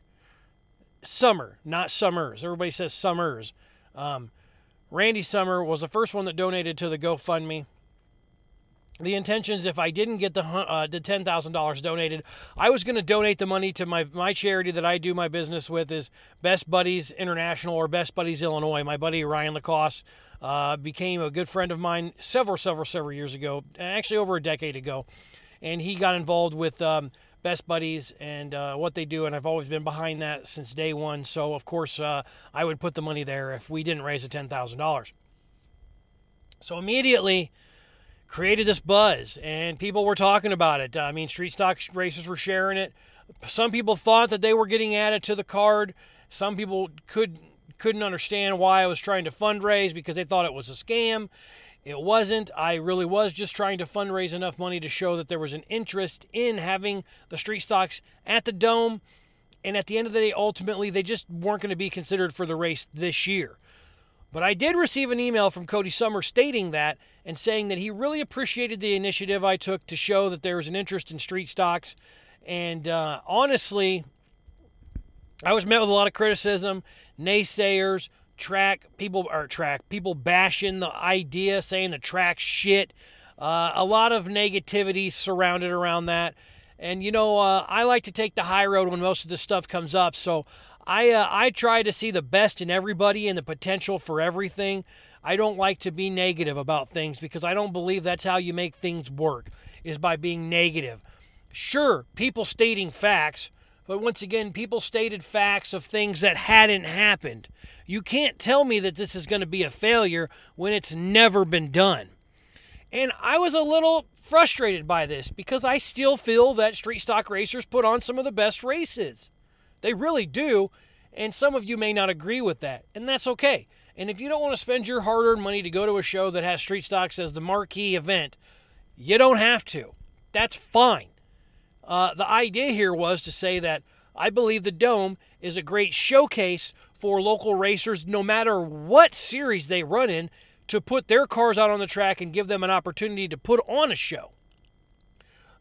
Summer, not Summers. Everybody says Summers. Um, Randy Summer was the first one that donated to the GoFundMe. The intentions, if I didn't get the uh, the ten thousand dollars donated, I was going to donate the money to my my charity that I do my business with is Best Buddies International or Best Buddies Illinois. My buddy Ryan Lacoste uh, became a good friend of mine several several several years ago, actually over a decade ago, and he got involved with um, best buddies and uh, what they do, and I've always been behind that since day one. So, of course, uh, I would put the money there if we didn't raise the $10,000. So, immediately created this buzz, and people were talking about it. I mean, street stock racers were sharing it. Some people thought that they were getting added to the card. Some people could couldn't understand why I was trying to fundraise because they thought it was a scam. It wasn't. I really was just trying to fundraise enough money to show that there was an interest in having the street stocks at the Dome. And at the end of the day, ultimately, they just weren't going to be considered for the race this year. But I did receive an email from Cody Summer stating that and saying that he really appreciated the initiative I took to show that there was an interest in street stocks. And uh, honestly, I was met with a lot of criticism, naysayers, track people or track people bashing the idea, saying the track shit. Uh, a lot of negativity surrounded around that. And you know, uh, I like to take the high road when most of this stuff comes up. So I uh, I try to see the best in everybody and the potential for everything. I don't like to be negative about things because I don't believe that's how you make things work is by being negative. Sure, people stating facts, but once again, people stated facts of things that hadn't happened. You can't tell me that this is going to be a failure when it's never been done. And I was a little frustrated by this because I still feel that street stock racers put on some of the best races. They really do. And some of you may not agree with that. And that's okay. And if you don't want to spend your hard earned money to go to a show that has street stocks as the marquee event, you don't have to. That's fine. Uh, the idea here was to say that I believe the Dome is a great showcase for local racers, no matter what series they run in, to put their cars out on the track and give them an opportunity to put on a show.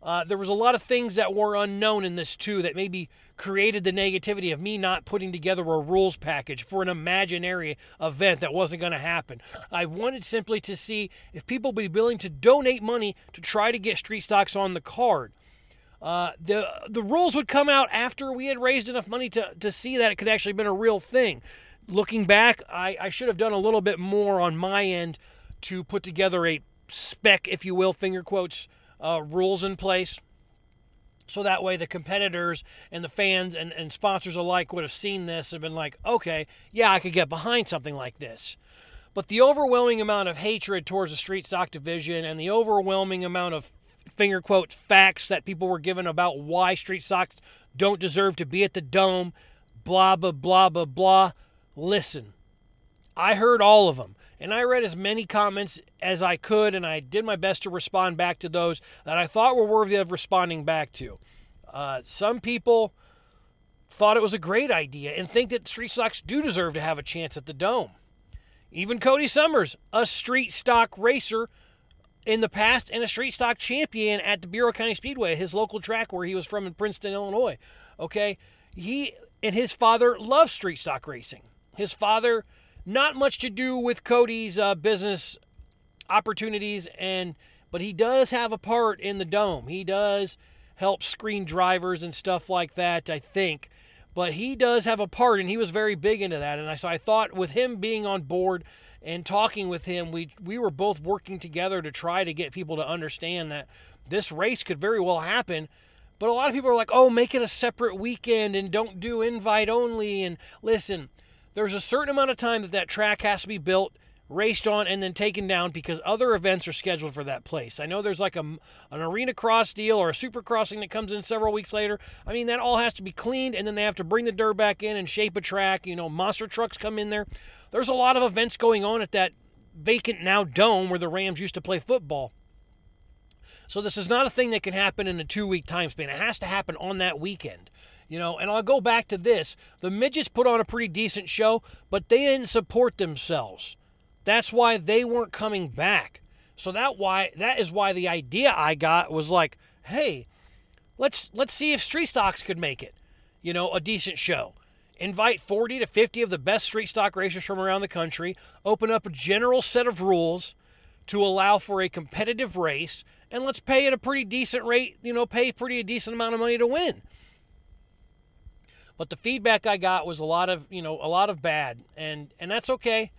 Uh, there was a lot of things that were unknown in this too that maybe created the negativity of me not putting together a rules package for an imaginary event that wasn't going to happen. I wanted simply to see if people would be willing to donate money to try to get street stocks on the card. Uh, the the rules would come out after we had raised enough money to, to see that it could actually have been a real thing. Looking back, I, I should have done a little bit more on my end to put together a spec, if you will, finger quotes, uh, rules in place. So that way the competitors and the fans and, and sponsors alike would have seen this and been like, okay, yeah, I could get behind something like this. But the overwhelming amount of hatred towards the street stock division and the overwhelming amount of finger quotes facts that people were given about why street stocks don't deserve to be at the dome, blah, blah, blah, blah, blah. Listen, I heard all of them, and I read as many comments as I could, and I did my best to respond back to those that I thought were worthy of responding back to. Uh, some people thought it was a great idea and think that street stocks do deserve to have a chance at the dome. Even Cody Summers, a street stock racer, in the past and a street stock champion at the Bureau County Speedway, his local track where he was from in Princeton, Illinois. Okay. He and his father love street stock racing. His father, not much to do with Cody's uh, business opportunities, and but he does have a part in the dome. He does help screen drivers and stuff like that, I think. But he does have a part, and he was very big into that. And I so I thought with him being on board and talking with him, we we were both working together to try to get people to understand that this race could very well happen. But a lot of people are like, "Oh, make it a separate weekend and don't do invite only." And listen, there's a certain amount of time that that track has to be built raced on and then taken down because other events are scheduled for that place. I know there's like a, an arena cross deal or a super crossing that comes in several weeks later. I mean, that all has to be cleaned and then they have to bring the dirt back in and shape a track. You know, monster trucks come in there. There's a lot of events going on at that vacant now dome where the Rams used to play football. So this is not a thing that can happen in a two week time span. It has to happen on that weekend. You know, and I'll go back to this. The midgets put on a pretty decent show, but they didn't support themselves. That's why they weren't coming back. So that why that is why the idea I got was like, hey, let's let's see if Street Stocks could make it. You know, a decent show. Invite 40 to 50 of the best street stock racers from around the country, open up a general set of rules to allow for a competitive race, and let's pay at a pretty decent rate, you know, pay pretty a decent amount of money to win. But the feedback I got was a lot of, you know, a lot of bad, and and that's okay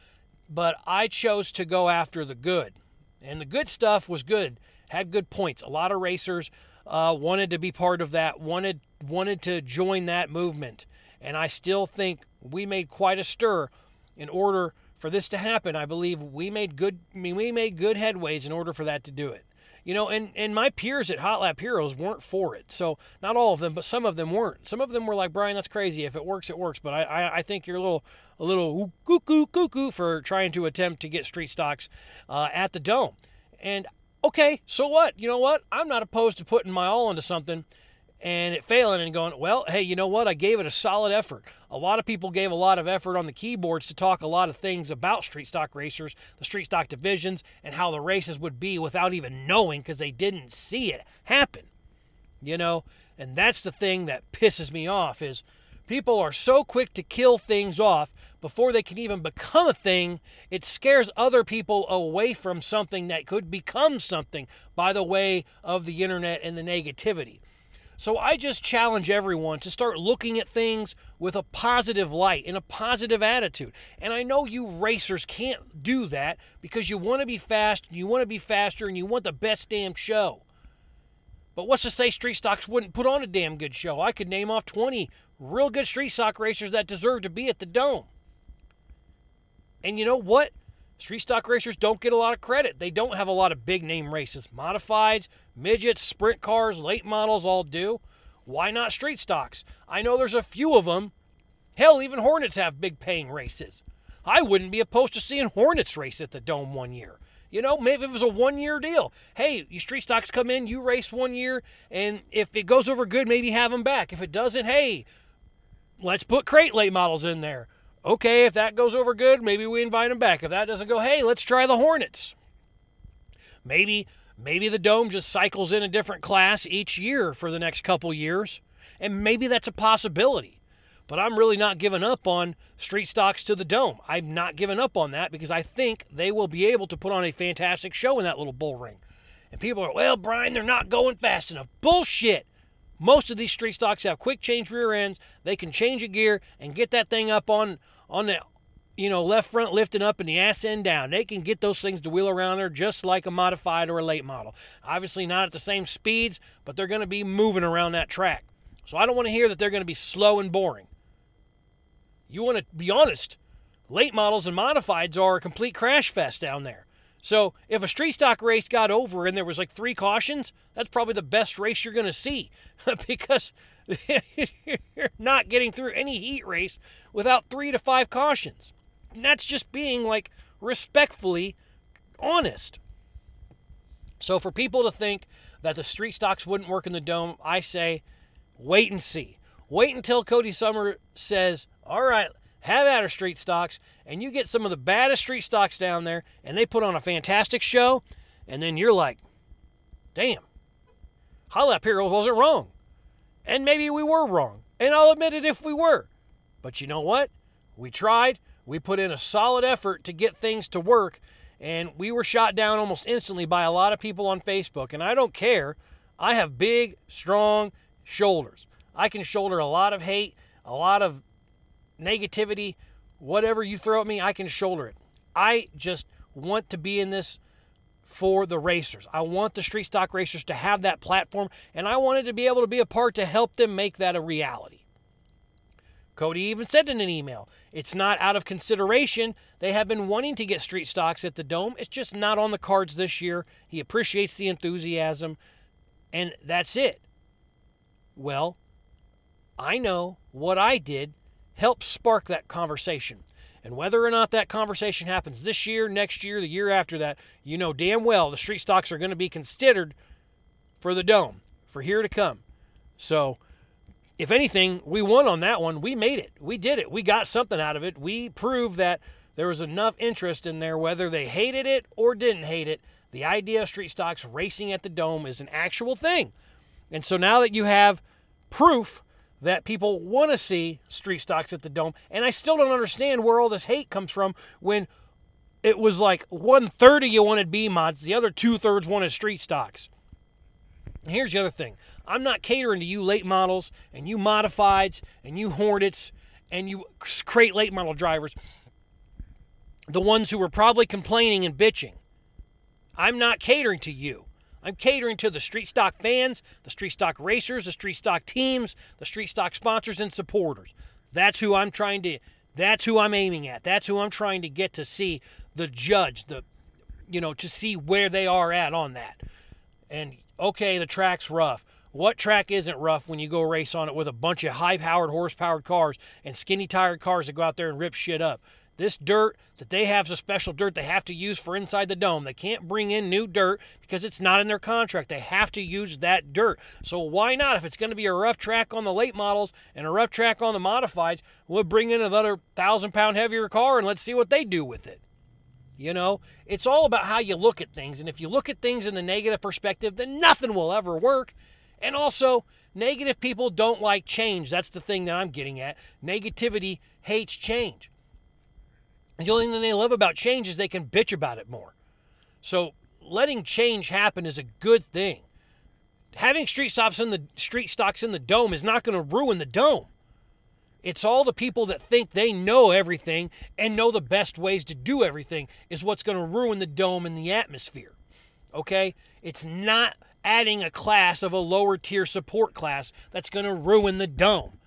but I chose to go after the good. And the good stuff was good, had good points. A lot of racers uh, wanted to be part of that, wanted wanted to join that movement. And I still think we made quite a stir in order for this to happen. I believe we made good I mean, we made good headways in order for that to do it. You know, and, and my peers at Hot Lap Heroes weren't for it. So not all of them, but some of them weren't. Some of them were like, Brian, that's crazy. If it works, it works. But I, I, I think you're a little a little cuckoo cuckoo for trying to attempt to get street stocks uh, at the dome. And okay, so what? You know what? I'm not opposed to putting my all into something and it failing and going, well, hey, you know what? I gave it a solid effort. A lot of people gave a lot of effort on the keyboards to talk a lot of things about street stock racers, the street stock divisions, and how the races would be without even knowing because they didn't see it happen. You know, and that's the thing that pisses me off is people are so quick to kill things off before they can even become a thing. It scares other people away from something that could become something by the way of the internet and the negativity. So I just challenge everyone to start looking at things with a positive light and a positive attitude. And I know you racers can't do that because you want to be fast, and you want to be faster, and you want the best damn show. But what's to say street stocks wouldn't put on a damn good show? I could name off 20 real good street stock racers that deserve to be at the dome. And you know what? Street stock racers don't get a lot of credit. They don't have a lot of big name races. Modifieds, midgets, sprint cars, late models all do. Why not street stocks? I know there's a few of them. Hell, even Hornets have big paying races. I wouldn't be opposed to seeing Hornets race at the Dome one year. You know, maybe it was a one year deal. Hey, you street stocks come in, you race one year, and if it goes over good, maybe have them back. If it doesn't, hey, let's put crate late models in there. Okay, if that goes over good, maybe we invite them back. If that doesn't go, hey, let's try the Hornets. Maybe maybe the dome just cycles in a different class each year for the next couple years, and maybe that's a possibility. But I'm really not giving up on street stocks to the dome. I'm not giving up on that because I think they will be able to put on a fantastic show in that little bull ring. And people are, well, Brian, they're not going fast enough. Bullshit. Most of these street stocks have quick change rear ends. They can change a gear and get that thing up on on the you know left front lifting up and the ass end down. They can get those things to wheel around there just like a modified or a late model. Obviously not at the same speeds, but they're going to be moving around that track. So I don't want to hear that they're going to be slow and boring. You want to be honest. Late models and modifieds are a complete crash fest down there. So if a street stock race got over and there was like three cautions, that's probably the best race you're going to see because you're not getting through any heat race without three to five cautions. And that's just being like respectfully honest. So for people to think that the street stocks wouldn't work in the dome, I say wait and see. Wait until Cody Summer says, all right, have at her street stocks, and you get some of the baddest street stocks down there, and they put on a fantastic show, and then you're like, damn, Hot Lap Hero wasn't wrong. And maybe we were wrong. And I'll admit it if we were. But you know what? We tried. We put in a solid effort to get things to work. And we were shot down almost instantly by a lot of people on Facebook. And I don't care. I have big, strong shoulders. I can shoulder a lot of hate, a lot of negativity, whatever you throw at me, I can shoulder it. I just want to be in this for the racers. I want the street stock racers to have that platform, and I wanted to be able to be a part to help them make that a reality. Cody even said in an email, it's not out of consideration. They have been wanting to get street stocks at the Dome. It's just not on the cards this year. He appreciates the enthusiasm, and that's it. Well, I know what I did helped spark that conversation. And whether or not that conversation happens this year, next year, the year after that, you know damn well the street stocks are going to be considered for the dome for here to come. So, if anything, we won on that one. We made it. We did it. We got something out of it. We proved that there was enough interest in there, whether they hated it or didn't hate it. The idea of street stocks racing at the dome is an actual thing. And so now that you have proof that people want to see street stocks at the dome. And I still don't understand where all this hate comes from when it was like one third of you wanted B mods, the other two thirds wanted street stocks. Here's the other thing I'm not catering to you late models and you modifieds and you Hornets and you crate late model drivers, the ones who were probably complaining and bitching. I'm not catering to you. I'm catering to the street stock fans, the street stock racers, the street stock teams, the street stock sponsors and supporters. That's who I'm trying to that's who I'm aiming at. That's who I'm trying to get to see the judge, the you know, to see where they are at on that. And okay, the track's rough. What track isn't rough when you go race on it with a bunch of high powered, horsepowered cars and skinny tired cars that go out there and rip shit up? This dirt that they have is a special dirt they have to use for inside the dome. They can't bring in new dirt because it's not in their contract. They have to use that dirt. So why not? If it's going to be a rough track on the late models and a rough track on the modifieds, we'll bring in another thousand pound heavier car and let's see what they do with it. You know, it's all about how you look at things. And if you look at things in the negative perspective, then nothing will ever work. And also, negative people don't like change. That's the thing that I'm getting at. Negativity hates change. The only thing they love about change is they can bitch about it more. So letting change happen is a good thing. Having street stops in the street stocks in the dome is not going to ruin the dome. It's all the people that think they know everything and know the best ways to do everything is what's going to ruin the dome and the atmosphere. Okay? It's not adding a class of a lower tier support class that's going to ruin the dome.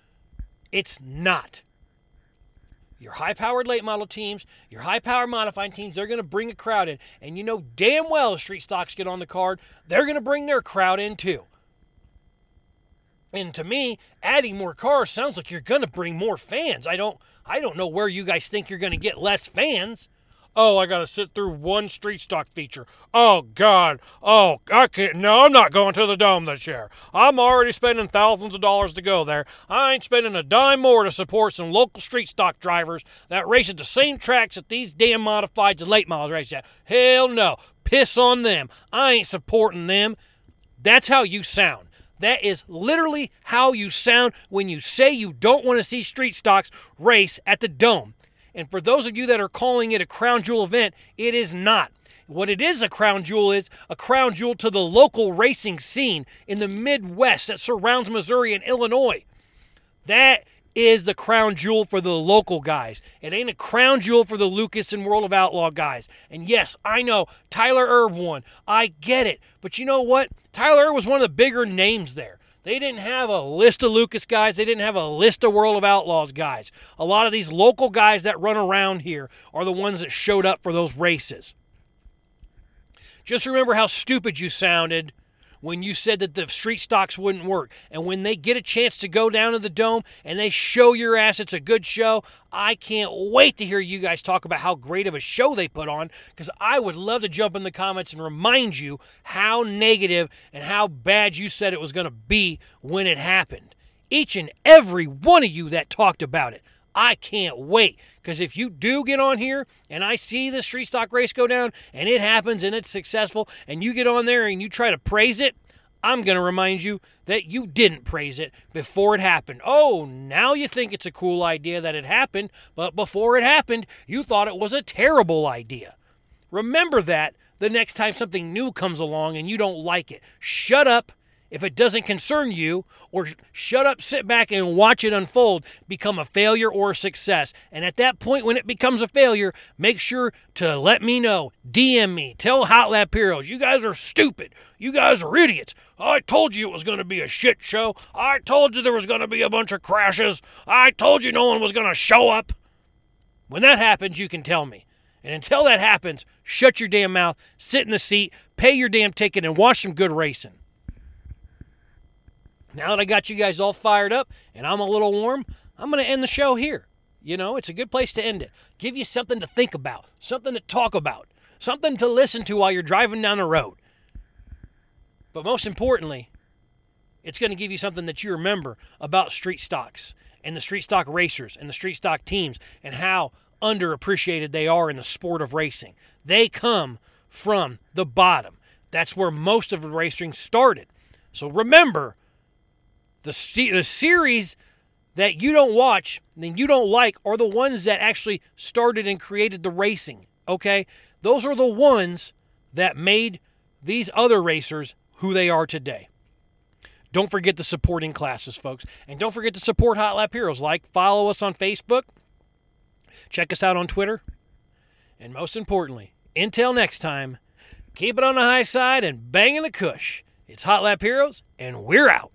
It's not your high powered late model teams, your high power modifying teams, they're going to bring a crowd in. And you know damn well if street stocks get on the card, they're going to bring their crowd in too. And to me, adding more cars sounds like you're going to bring more fans. I don't I don't know where you guys think you're going to get less fans. Oh, I got to sit through one street stock feature. Oh god. Oh, I can't. No, I'm not going to the dome this year. I'm already spending thousands of dollars to go there. I ain't spending a dime more to support some local street stock drivers that race at the same tracks that these damn modifieds and late models race at. Hell no. Piss on them. I ain't supporting them. That's how you sound. That is literally how you sound when you say you don't want to see street stocks race at the Dome. And for those of you that are calling it a crown jewel event, it is not. What it is a crown jewel is a crown jewel to the local racing scene in the Midwest that surrounds Missouri and Illinois. That is the crown jewel for the local guys. It ain't a crown jewel for the Lucas and World of Outlaw guys. And yes, I know Tyler Erb won. I get it. But you know what? Tyler Erb was one of the bigger names there. They didn't have a list of Lucas guys. They didn't have a list of World of Outlaws guys. A lot of these local guys that run around here are the ones that showed up for those races. Just remember how stupid you sounded when you said that the street stocks wouldn't work. And when they get a chance to go down to the dome and they show your ass it's a good show, I can't wait to hear you guys talk about how great of a show they put on because I would love to jump in the comments and remind you how negative and how bad you said it was going to be when it happened. Each and every one of you that talked about it. I can't wait because if you do get on here and I see the street stock race go down and it happens and it's successful and you get on there and you try to praise it, I'm going to remind you that you didn't praise it before it happened. Oh, now you think it's a cool idea that it happened, but before it happened, you thought it was a terrible idea. Remember that the next time something new comes along and you don't like it. Shut up if it doesn't concern you, or shut up, sit back, and watch it unfold, become a failure or a success. And at that point, when it becomes a failure, make sure to let me know. DM me. Tell Hot Lap Heroes, you guys are stupid. You guys are idiots. I told you it was going to be a shit show. I told you there was going to be a bunch of crashes. I told you no one was going to show up. When that happens, you can tell me. And until that happens, shut your damn mouth, sit in the seat, pay your damn ticket, and watch some good racing. Now that I got you guys all fired up and I'm a little warm, I'm going to end the show here. You know, it's a good place to end it. Give you something to think about, something to talk about, something to listen to while you're driving down the road. But most importantly, it's going to give you something that you remember about street stocks and the street stock racers and the street stock teams and how underappreciated they are in the sport of racing. They come from the bottom. That's where most of the racing started. So remember, the, the series that you don't watch, then you don't like, are the ones that actually started and created the racing. Okay? Those are the ones that made these other racers who they are today. Don't forget the supporting classes, folks. And don't forget to support Hot Lap Heroes. Like, follow us on Facebook, check us out on Twitter. And most importantly, until next time, keep it on the high side and bang in the cush. It's Hot Lap Heroes, and we're out.